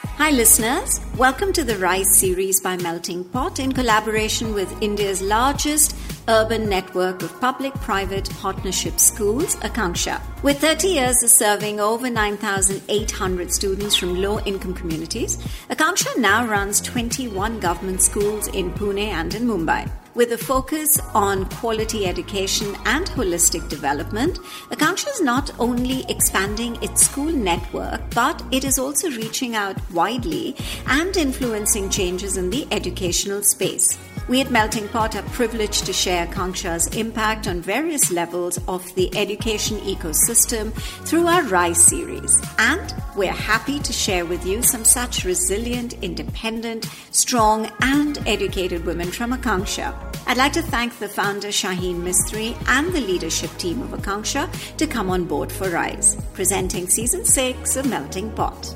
Hi, listeners. Welcome to the Rise series by Melting Pot in collaboration with India's largest urban network of public private partnership schools, Akanksha. With 30 years of serving over 9,800 students from low income communities, Akanksha now runs 21 government schools in Pune and in Mumbai. With a focus on quality education and holistic development, Akanksha is not only expanding its school network, but it is also reaching out widely and influencing changes in the educational space. We at Melting Pot are privileged to share Akanksha's impact on various levels of the education ecosystem through our Rise series. And we're happy to share with you some such resilient, independent, strong, and educated women from Akanksha. I'd like to thank the founder Shaheen Mistry and the leadership team of Akanksha to come on board for Rise, presenting season six of Melting Pot.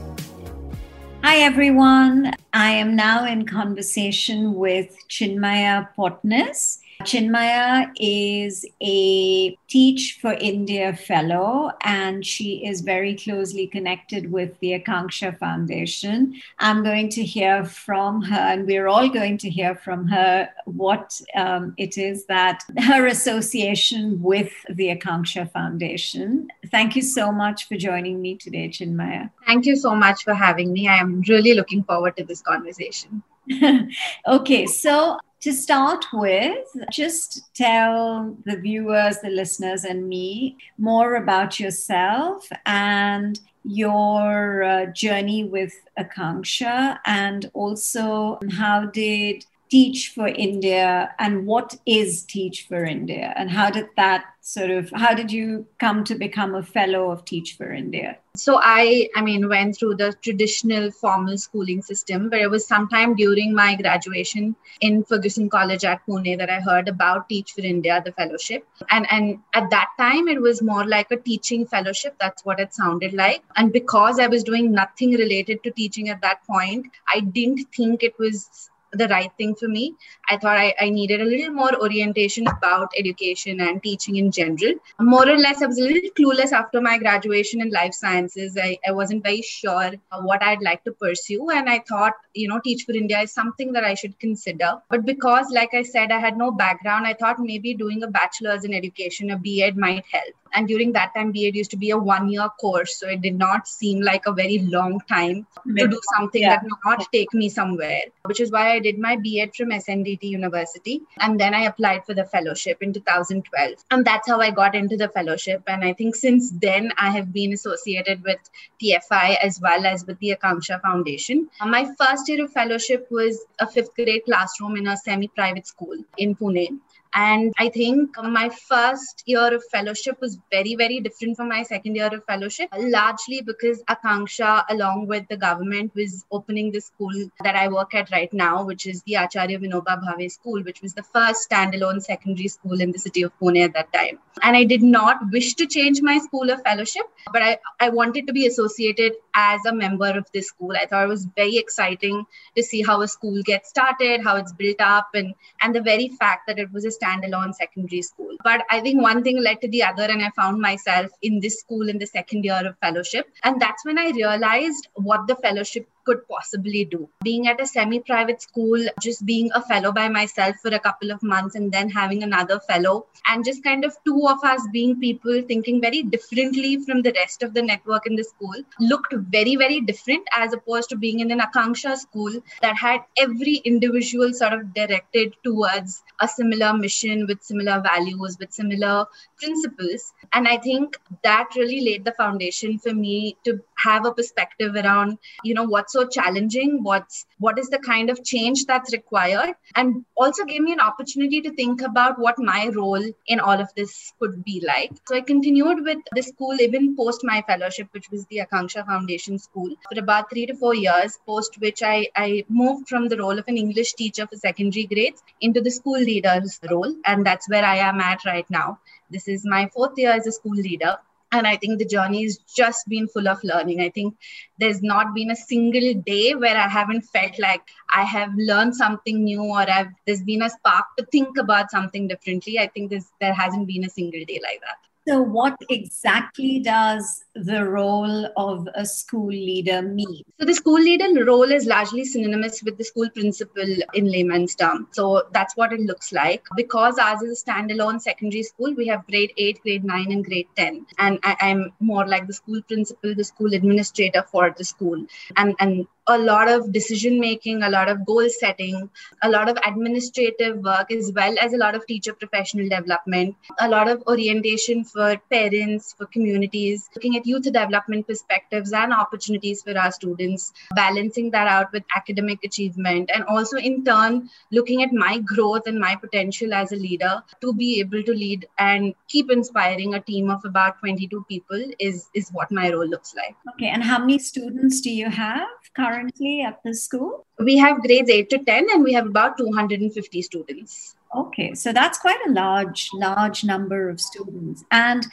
Hi, everyone. I am now in conversation with Chinmaya Potnis. Chinmaya is a Teach for India Fellow, and she is very closely connected with the Akanksha Foundation. I'm going to hear from her, and we're all going to hear from her what um, it is that her association with the Akanksha Foundation. Thank you so much for joining me today, Chinmaya. Thank you so much for having me. I am really looking forward to this conversation. okay, so to start with, just tell the viewers, the listeners, and me more about yourself and your uh, journey with Akanksha, and also how did Teach for India and what is Teach for India, and how did that sort of how did you come to become a fellow of Teach for India? so i i mean went through the traditional formal schooling system but it was sometime during my graduation in Fergusson college at pune that i heard about teach for india the fellowship. And and at that time it was more like a teaching fellowship. That's what it sounded like. And because i was doing nothing related to teaching at that point i didn't think it was the right thing for me. I thought I, I, needed a little more orientation about education and teaching in general. More or less, I was a little clueless after my graduation in life sciences. I, I wasn't very sure what I'd like to pursue. And I thought, you know, Teach for India is something that I should consider. But because, like I said, I had no background, I thought maybe doing a bachelor's in education, a B.Ed might help. And during that time, B.Ed used to be a one year course. So it did not seem like a very long time to do something yeah. that would not take me somewhere, which is why I did my B.Ed from SNDT University. And then I applied for the fellowship in 2012. And that's how I got into the fellowship. And I think since then, I have been associated with TFI as well as with the Akanksha Foundation. Uh, my first year of fellowship was a fifth grade classroom in a semi private school in Pune. And I think my first year of fellowship was very, very different from my second year of fellowship, largely because Akanksha, along with the government, was opening the school that I work at right now, which is the Acharya Vinoba Bhave School, which was the first standalone secondary school in the city of Pune at that time. And I did not wish to change my school of fellowship, but I, I wanted to be associated as a member of this school. I thought it was very exciting to see how a school gets started, how it's built up, and, and the very fact that it was a standalone secondary school. But I think one thing led to the other, and I found myself in this school in the second year of fellowship. And that's when I realized what the fellowship could possibly do. Being at a semi private school, just being a fellow by myself for a couple of months and then having another fellow, and just kind of two of us being people thinking very differently from the rest of the network in the school looked very, very different as opposed to being in an Akanksha school that had every individual sort of directed towards a similar mission with similar values, with similar principles. And I think that really laid the foundation for me to have a perspective around, you know, what's so challenging, what's what is the kind of change that's required, and also gave me an opportunity to think about what my role in all of this could be like. So I continued with the school even post my fellowship, which was the Akanksha Foundation School, for about three to four years, post which I, I moved from the role of an English teacher for secondary grades into the school leader's role. And that's where I am at right now. This is my fourth year as a school leader and i think the journey has just been full of learning. I think there's not been a single day where i haven't felt like i have learned something new or I've, there's been a spark to think about something differently. I think there hasn't been a single day like that so, what exactly does the role of a school leader mean? So, the school leader role is largely synonymous with the school principal in layman's terms. So, that's what it looks like. Because ours is a standalone secondary school, we have grade 8, grade 9, and grade 10. And I, am more like the school principal, the school administrator for the school. And, and a lot of decision making, a lot of goal setting, a lot of administrative work, as well as a lot of teacher professional development, a lot of orientation for parents, for communities, looking at youth development perspectives and opportunities for our students, balancing that out with academic achievement, and also in turn looking at my growth and my potential as a leader to be able to lead and keep inspiring a team of about 22 people is, is what my role looks like. Okay, and how many students do you have currently at the school? We have grades 8 to 10, and we have about 250 students. Okay, so that's quite a large, large number of students. And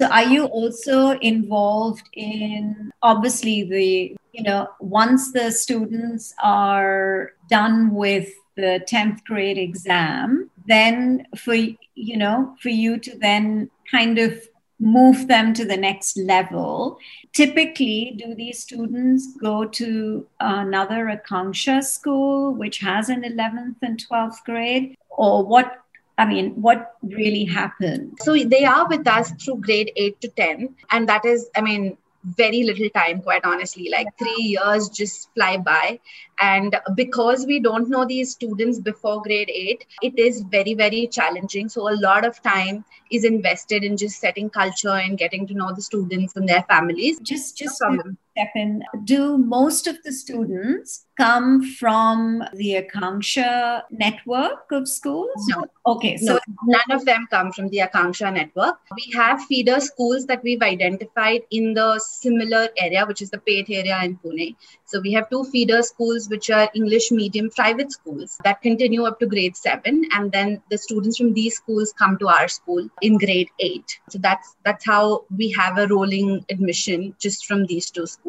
so are you also involved in obviously the, you know, once the students are done with the 10th grade exam, then for, you know, for you to then kind of move them to the next level. Typically, do these students go to another Akanksha school, which has an 11th and 12th grade? Or what I mean, what really happened? So they are with us through grade 8 to 10. And that is, I mean, very little time, quite honestly. Like three years just fly by. And because we don't know these students before grade eight, it is very, very challenging. So a lot of time is invested in just setting culture and getting to know the students and their families. Just, just no step in. Do most of the students come from the Akanksha network of schools? No. Okay, so no, none of them come from the Akanksha network. We have feeder schools that we've identified in the similar area, which is the Peth area in Pune. So we have two feeder schools, which are English medium private schools that continue up to grade seven, and then the students from these schools come to our school in grade eight. So that's that's how we have a rolling admission just from these two schools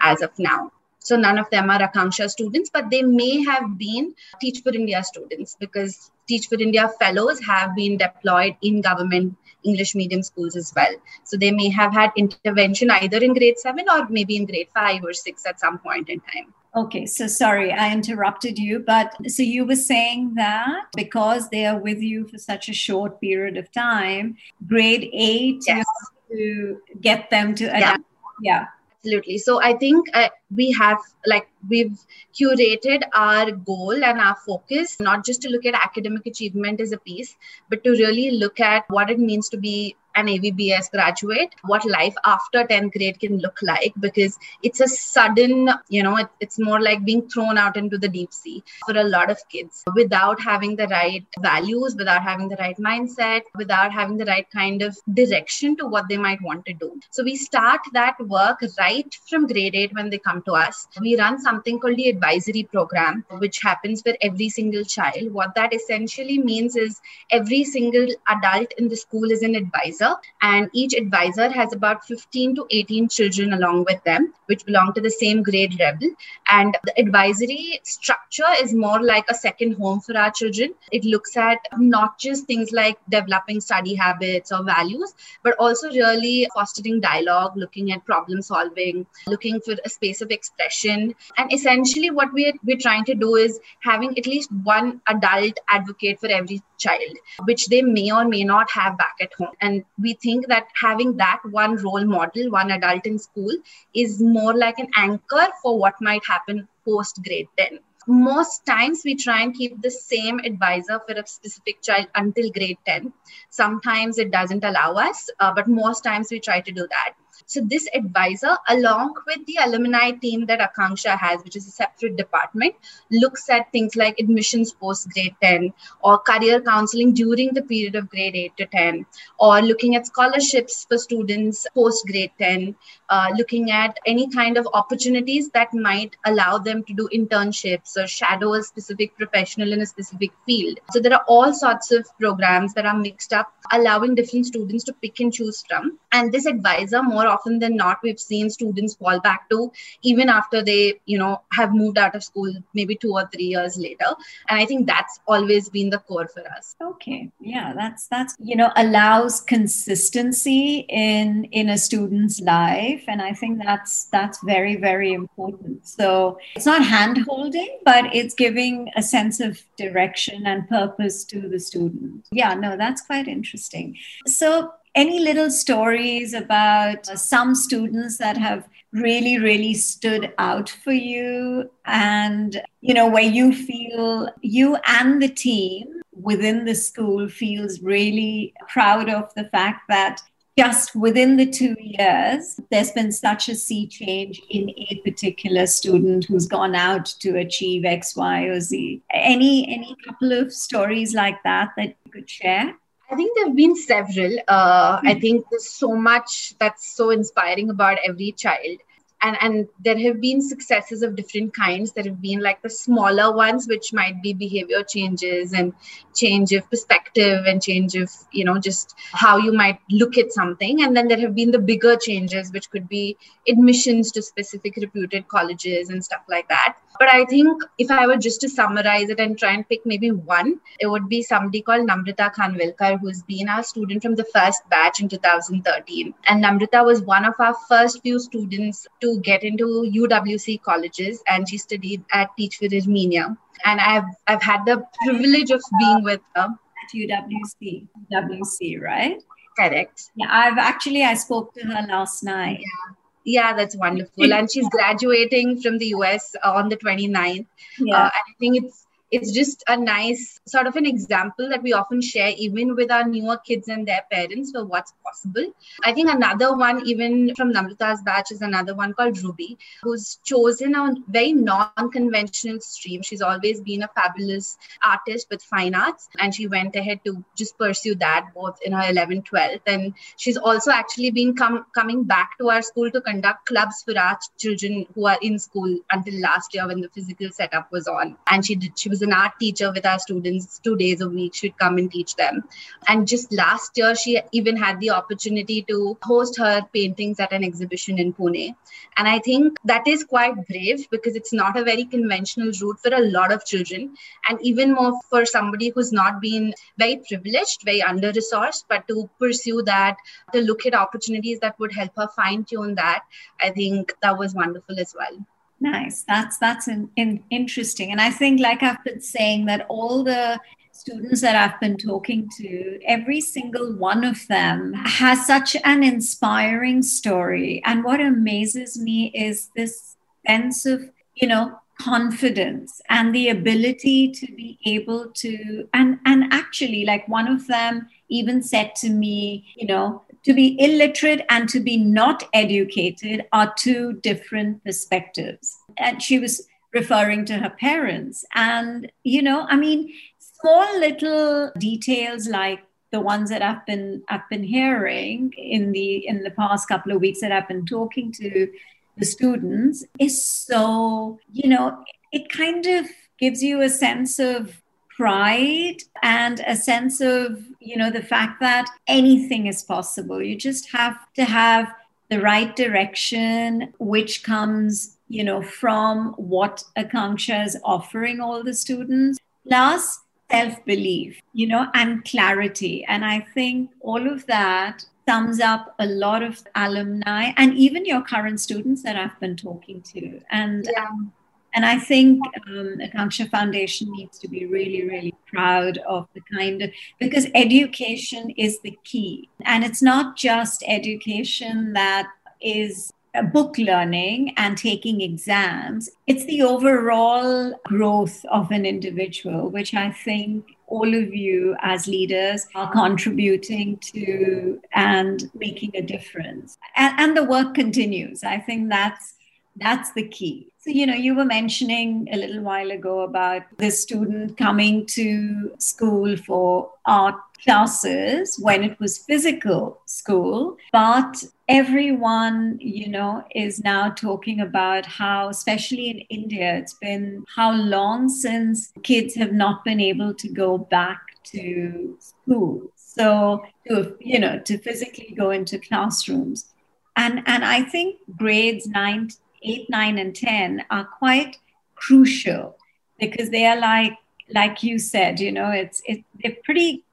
as of now. So none of them are Akanksha students, but they may have been Teach for India students because Teach for India fellows have been deployed in government English medium schools as well. So they may have had intervention either in grade seven or maybe in grade five or six at some point in time. Okay, so sorry, I interrupted you, but so you were saying that because they are with you for such a short period of time, grade eight, yes. to get them to adapt. Yeah. yeah absolutely. So i think uh, we have like we've curated our goal and our focus not just to look at academic achievement as a piece but to really look at what it means to be an AVBS graduate, what life after 10th grade can look like because it's a sudden, you know, it, it's more like being thrown out into the deep sea for a lot of kids without having the right values, without having the right mindset, without having the right kind of direction to what they might want to do. So we start that work right from grade 8 when they come to us. We run something called the advisory program, which happens for every single child. What that essentially means is every single adult in the school is an advisor advisor, and each advisor has about 15 to 18 children along with them, which belong to the same grade level. And the advisory structure is more like a second home for our children. It looks at not just things like developing study habits or values, but also really fostering dialogue, looking at problem solving, looking for a space of expression. And essentially, what we're, we're trying to do is having at least one adult advocate for every child, which they may or may not have back at home. And we think that having that one role model, one adult in school, is more like an anchor for what might happen post grade 10 most times we try and keep the same advisor for a specific child until grade 10 sometimes it doesn't allow us uh, but most times we try to do that so this advisor, along with the alumni team that Akanksha has, which is a separate department, looks at things like admissions post grade 10 or career counseling during the period of grade 8 to 10, or looking at scholarships for students post grade 10, uh, looking at any kind of opportunities that might allow them to do internships or shadow a specific professional in a specific field. So there are all sorts of programs that are mixed up, allowing different students to pick and choose from. And this advisor, more often than not we've seen students fall back to even after they you know have moved out of school maybe two or three years later. And i think that's always been the core for us. Okay. Yeah that's that's you know allows consistency in in a student's life. And i think that's that's very very important. So it's not hand holding but it's giving a sense of direction and purpose to the student. Yeah no that's quite interesting. So any little stories about some students that have really really stood out for you and you know where you feel you and the team within the school feels really proud of the fact that just within the two years, there's been such a sea change in a particular student who's gone out to achieve X, Y, or Z. Any any couple of stories like that that you could share? I think there have been several. Uh, mm-hmm. I think there's so much that's so inspiring about every child and and there have been successes of different kinds there have been like the smaller ones which might be behavior changes and change of perspective and change of you know just how you might look at something and then there have been the bigger changes which could be admissions to specific reputed colleges and stuff like that but i think if i were just to summarize it and try and pick maybe one it would be somebody called namrata khanvilkar who's been our student from the first batch in 2013 and namrata was one of our first few students to get into UWC colleges, and she studied at Teach for Armenia. And I've I've had the privilege of being with her at UWC, UWC, right? Correct. Yeah, I've actually I spoke to her last night. Yeah. Yeah, that's wonderful. and she's graduating from the US on the 29th. Yeah. Uh, and I think it's it's just a nice sort of an example that we often share even with our newer kids and their parents for what's possible. I think another one, even from Namrata's batch, is another one called Ruby, who's chosen a very non-conventional stream. She's always been a fabulous artist with fine arts, and she went ahead to just pursue that both in her 11th, 12th. And she's also actually been com- coming back to our school to conduct clubs for our children who are in school until last year when the physical setup was on. And she did, she was an art teacher with our students two days a week. She'd come and teach them. And just last year, she even had the opportunity to host her paintings at an exhibition in Pune. And I think that is quite brave because it's not a very conventional route for a lot of children. And even more for somebody who's not been very privileged, very under resourced, but to pursue that, to look at opportunities that would help her fine tune that, I think that was wonderful as well. Nice. That's that's in, in, interesting. And I think, like I've been saying, that all the students that I've been talking to, every single one of them has such an inspiring story. And what amazes me is this sense of, you know, confidence and the ability to be able to and and actually like one of them even said to me you know to be illiterate and to be not educated are two different perspectives. And she was referring to her parents. And, you know, I mean, small little details like the ones that I've been I've been hearing in the in the past couple of weeks that I've been talking to the students is so, you know, it kind of gives you a sense of pride and a sense of, you know, the fact that anything is possible. You just have to have the right direction, which comes, you know, from what Akanksha is offering all the students, plus self belief, you know, and clarity. And I think all of that sums up a lot of alumni and even your current students that I've been talking to. And yeah. um, and I think um, Akanksha Foundation needs to be really, really proud of the kind of because education is the key, and it's not just education that is book learning and taking exams. It's the overall growth of an individual, which I think all of you as leaders are contributing to and making a difference. And, and the work continues. I think that's that's the key. So, you know, you were mentioning a little while ago about the student coming to school for art classes when it was physical school, but everyone, you know, is now talking about how, especially in India, it's been how long since kids have not been able to go back to school. So, to, you know, to physically go into classrooms. And, and I think grades 9, 8, 9, and 10 are quite crucial because they are like, like you said, you know, it's, it, they're pretty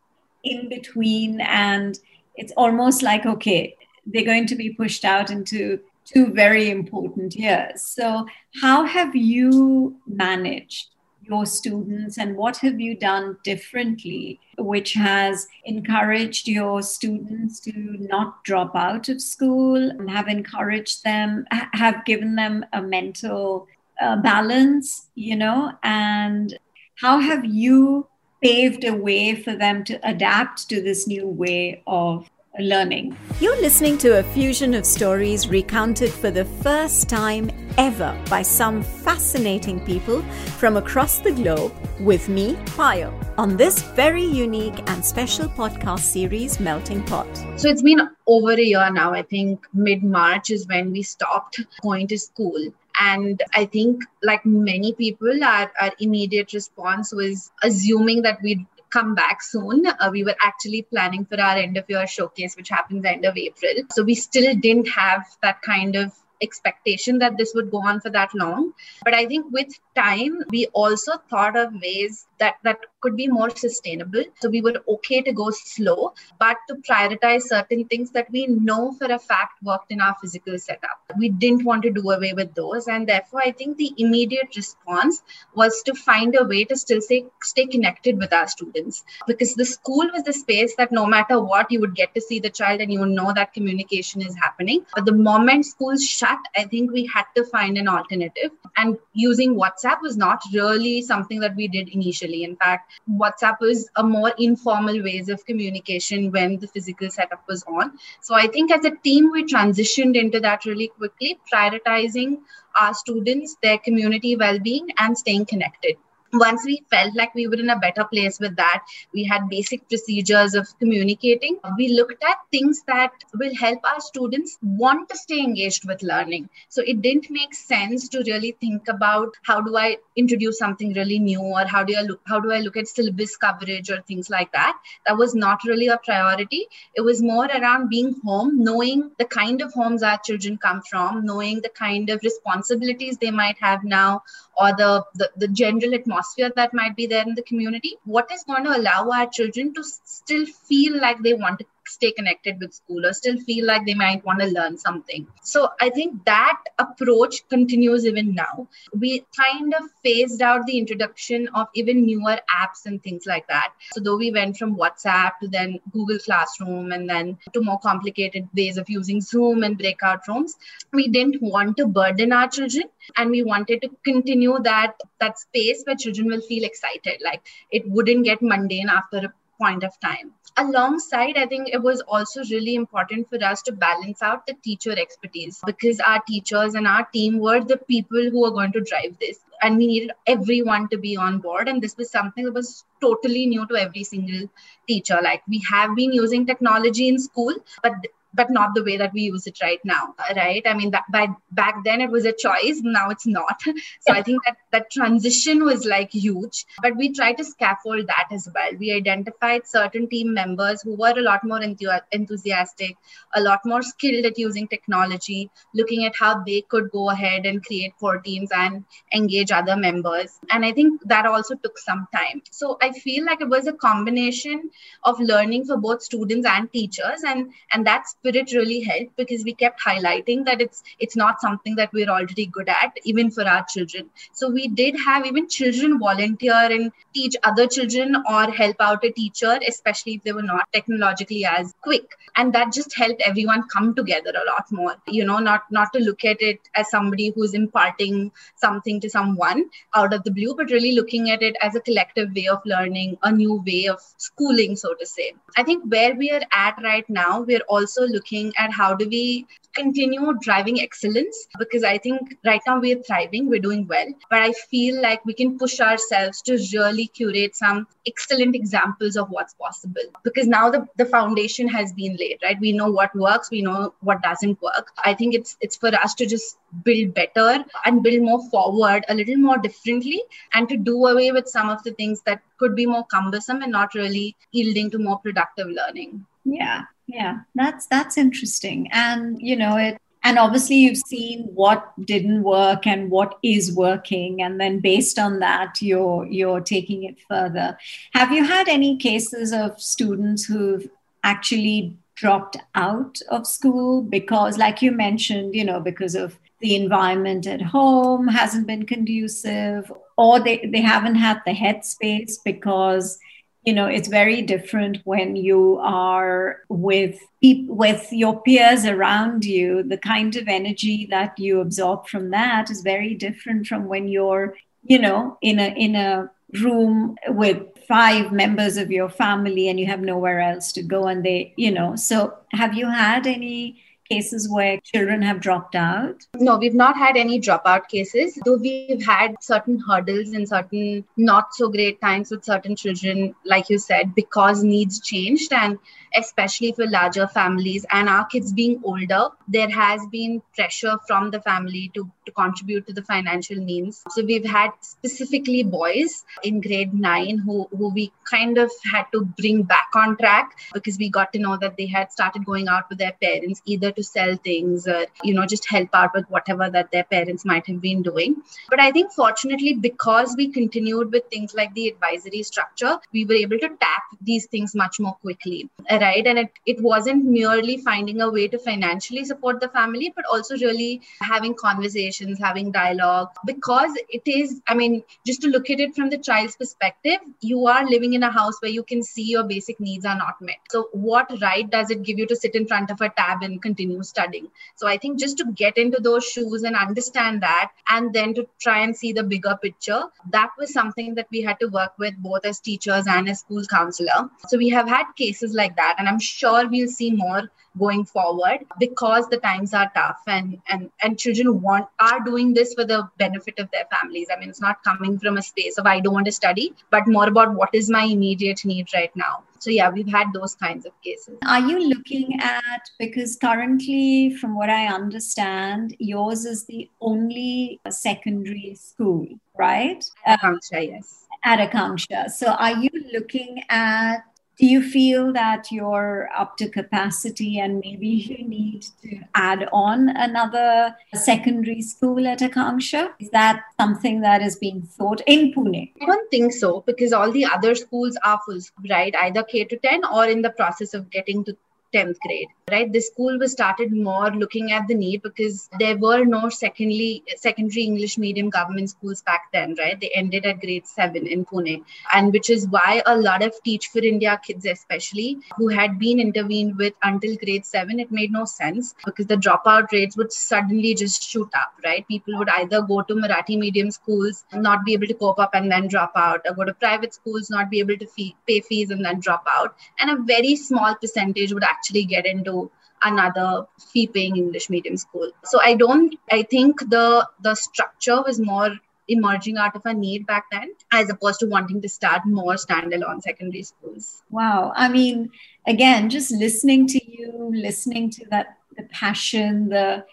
in between and it's almost like okay they're going to be pushed out into two very important years. So how have you managed your students and what have you done differently which has encouraged your students to not drop out of school and have encouraged them have given them a mental uh, balance you know? And how have you paved a way for them to adapt to this new way of learning. You're listening to a fusion of stories recounted for the first time ever by some fascinating people from across the globe with me, Payal, on this very unique and special podcast series, Melting Pot. So it's been over a year now. I think mid March is when we stopped going to school. And I think, like many people, our, our immediate response was assuming that we'd come back soon. Uh, we were actually planning for our end of year showcase, which happens end of April. So we still didn't have that kind of expectation that this would go on for that long but i think with time we also thought of ways that that could be more sustainable. So we were okay to go slow but to prioritize certain things that we know for a fact worked in our physical setup. We didn't want to do away with those and therefore i think the immediate response was to find a way to still stay, stay connected with our students. Because the school was the space that no matter what you would get to see the child and you know that communication is happening. But the moment schools shut i think we had to find an alternative. And using whatsapp was not really something that we did initially. In fact WhatsApp was a more informal ways of communication when the physical setup was on. So I think as a team, we transitioned into that really quickly, prioritizing our students, their community well-being, and staying connected once we felt like we were in a better place with that, we had basic procedures of communicating. We looked at things that will help our students want to stay engaged with learning. So it didn't make sense to really think about how do I introduce something really new or how do I look how do I look at syllabus coverage or things like that. That was not really a priority. It was more around being home, knowing the kind of homes our children come from, knowing the kind of responsibilities they might have now or the, the, the general atmosphere that might be there in the community what is going to allow our children to still feel like they want to stay connected with school or still feel like they might want to learn something. So I think that approach continues even now. We kind of phased out the introduction of even newer apps and things like that. So though we went from WhatsApp to then Google Classroom and then to more complicated ways of using Zoom and breakout rooms, we didn't want to burden our children and we wanted to continue that that space where children will feel excited like it wouldn't get mundane after a point of time. Alongside, I think it was also really important for us to balance out the teacher expertise because our teachers and our team were the people who are going to drive this. And we needed everyone to be on board. And this was something that was totally new to every single teacher. Like we have been using technology in school, but but not the way that we use it right now right i mean that by back then it was a choice now it's not so i think that that transition was like huge but we tried to scaffold that as well. We identified certain team members who were a lot more enth- enthusiastic a lot more skilled at using technology looking at how they could go ahead and create core teams and engage other members. And i think that also took some time. So i feel like it was a combination of learning for both students and teachers and and that spirit really helped because we kept highlighting that it's it's not something that we're already good at even for our children. So we did have even children volunteer and teach other children or help out a teacher especially if they were not technologically as quick. And that just helped everyone come together a lot more. You know not not to look at it as somebody who's imparting something to someone out of the blue but really looking at it as a collective way of learning a new way of schooling so to say. I think where we are at right now we're also looking at how do we continue driving excellence because I think right now we're thriving, we're doing well, but feel like we can push ourselves to really curate some excellent examples of what's possible because now the, the foundation has been laid, right? We know what works, we know what doesn't work. I think it's it's for us to just build better and build more forward a little more differently and to do away with some of the things that could be more cumbersome and not really yielding to more productive learning. Yeah, yeah, that's that's interesting, and you know it. And obviously, you've seen what didn't work and what is working, and then based on that, you're you're taking it further. Have you had any cases of students who've actually dropped out of school because, like you mentioned, you know, because of the environment at home hasn't been conducive, or they, they haven't had the headspace because you know it's very different when you are with with your peers around you. The kind of energy that you absorb from that is very different from when you're you know in a in a room with five members of your family and you have nowhere else to go and they you know. So have you had any cases where children have dropped out? No, we've not had any dropout cases, though we've had certain hurdles and certain not so great times with certain children, like you said, because needs changed. And especially for larger families and our kids being older, there has been pressure from the family to, to contribute to the financial means. So we've had specifically boys in grade nine who, who we kind of had to bring back on track because we got to know that they had started going out with their parents either to sell things or, you know, just help out with whatever that their parents might have been doing. But I think fortunately, because we continued with things like the advisory structure, we were able to tap these things much more quickly. Right? And it, it wasn't merely finding a way to financially support the family but also really having conversations having dialogue. Because it is i mean just to look at it from the child's perspective you are living in a house where you can see your basic needs are not met. So what right does it give you to sit in front of a tab and continue studying. So i think just to get into those shoes and understand that and then to try and see the bigger picture that was something that we had to work with both as teachers and as school counselor. So we have had cases like that and i'm sure we'll see more going forward because the times are tough and and and children want are doing this for the benefit of their families. I mean it's not coming from a space of i don't want to study but more about what is my immediate need right now so yeah we've had those kinds of cases. Are you looking at because currently from what i understand yours is the only secondary school right? Akanksha, yes. At Akanksha. So are you looking at do you feel that you're up to capacity and maybe you need to add on another secondary school at Akanksha? Is that something that is being thought in Pune? I don't think so because all the other schools are full, right? Either K to 10 or in the process of getting to 10th grade right? The school was started more looking at the need because there were no secondary secondary english medium government schools back then right? They ended at grade 7 in pune and which is why a lot of teach for india kids especially who had been intervened with until grade 7 it made no sense because the dropout rates would suddenly just shoot up right? People would either go to marathi medium schools not be able to cope up and then drop out or go to private schools not be able to fee- pay fees and then drop out. And a very small percentage would actually get into another fee paying english medium school. So i don't i think the the structure was more emerging out of a need back then as opposed to wanting to start more standalone secondary schools. Wow. I mean again just listening to you listening to that the passion the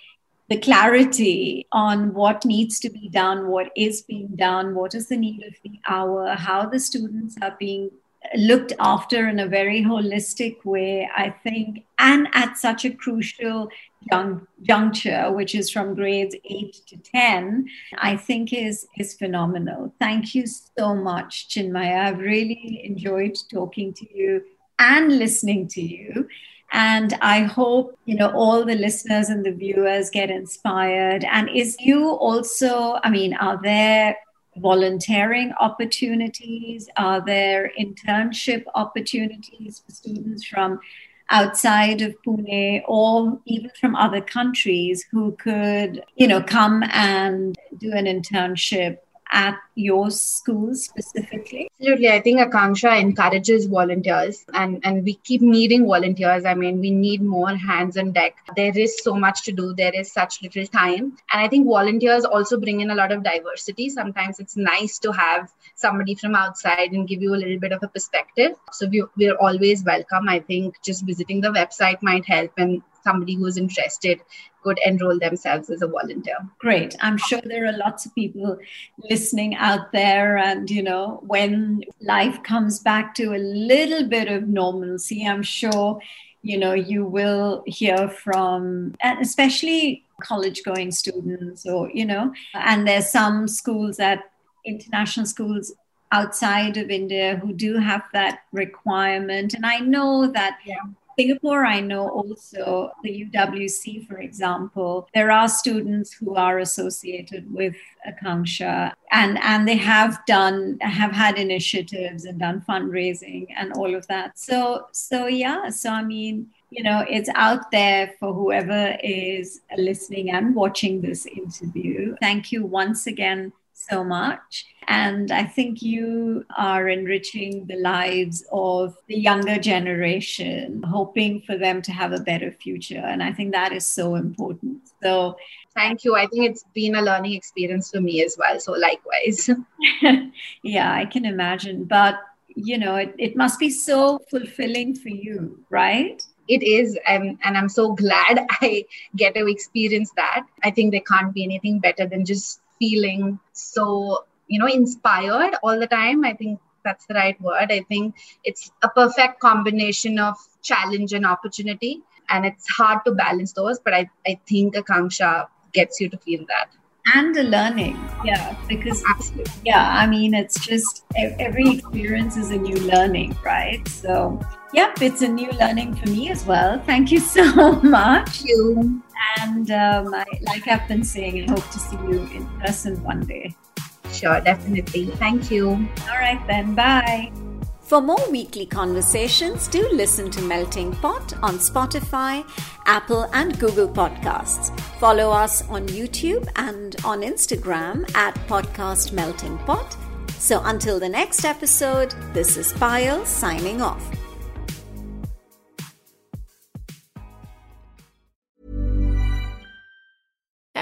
the clarity on what needs to be done, what is being done, what is the need of the hour, how the students are being looked after in a very holistic way, I think, and at such a crucial juncture, which is from grades 8 to 10, I think is, is phenomenal. Thank you so much, Chinmaya. I've really enjoyed talking to you and listening to you. And I hope, you know, all the listeners and the viewers get inspired. And is you also, I mean, are there volunteering opportunities? Are there internship opportunities for students from outside of Pune or even from other countries who could, you know, come and do an internship at your school specifically? Absolutely. I think Akanksha encourages volunteers and, and we keep needing volunteers. I mean, we need more hands on deck. There is so much to do, there is such little time. And I think volunteers also bring in a lot of diversity. Sometimes it's nice to have somebody from outside and give you a little bit of a perspective. So we, we're always welcome. I think just visiting the website might help and somebody who's interested could enroll themselves as a volunteer. Great. I'm sure there are lots of people listening out there. And, you know, when life comes back to a little bit of normalcy, I'm sure, you know, you will hear from, and especially college going students or, you know, and there's some schools that international schools outside of India who do have that requirement. And I know that yeah. Singapore, I know also the UWC, for example, there are students who are associated with Akanksha and, and they have done, have had initiatives and done fundraising and all of that. So, so yeah, so I mean, you know, it's out there for whoever is listening and watching this interview. Thank you once again so much. And I think you are enriching the lives of the younger generation, hoping for them to have a better future. And I think that is so important. So, thank you. I think it's been a learning experience for me as well. So, likewise. yeah, I can imagine. But, you know, it, it must be so fulfilling for you, right? it is and, and i'm so glad i get to experience that i think there can't be anything better than just feeling so you know inspired all the time. I think that's the right word. I think it's a perfect combination of challenge and opportunity and it's hard to balance those but i, I think akanksha gets you to feel that. And a learning. Yeah. Because Absolutely. yeah i mean it's just every experience is a new learning right? So yep it's a new learning for me as well. Thank you so much. Thank you. And um, I, like I've been saying, I hope to see you in person one day. Sure, definitely. Thank you. All right, then. Bye. For more weekly conversations, do listen to Melting Pot on Spotify, Apple, and Google Podcasts. Follow us on YouTube and on Instagram at Podcast Melting Pot. So until the next episode, this is Payal signing off.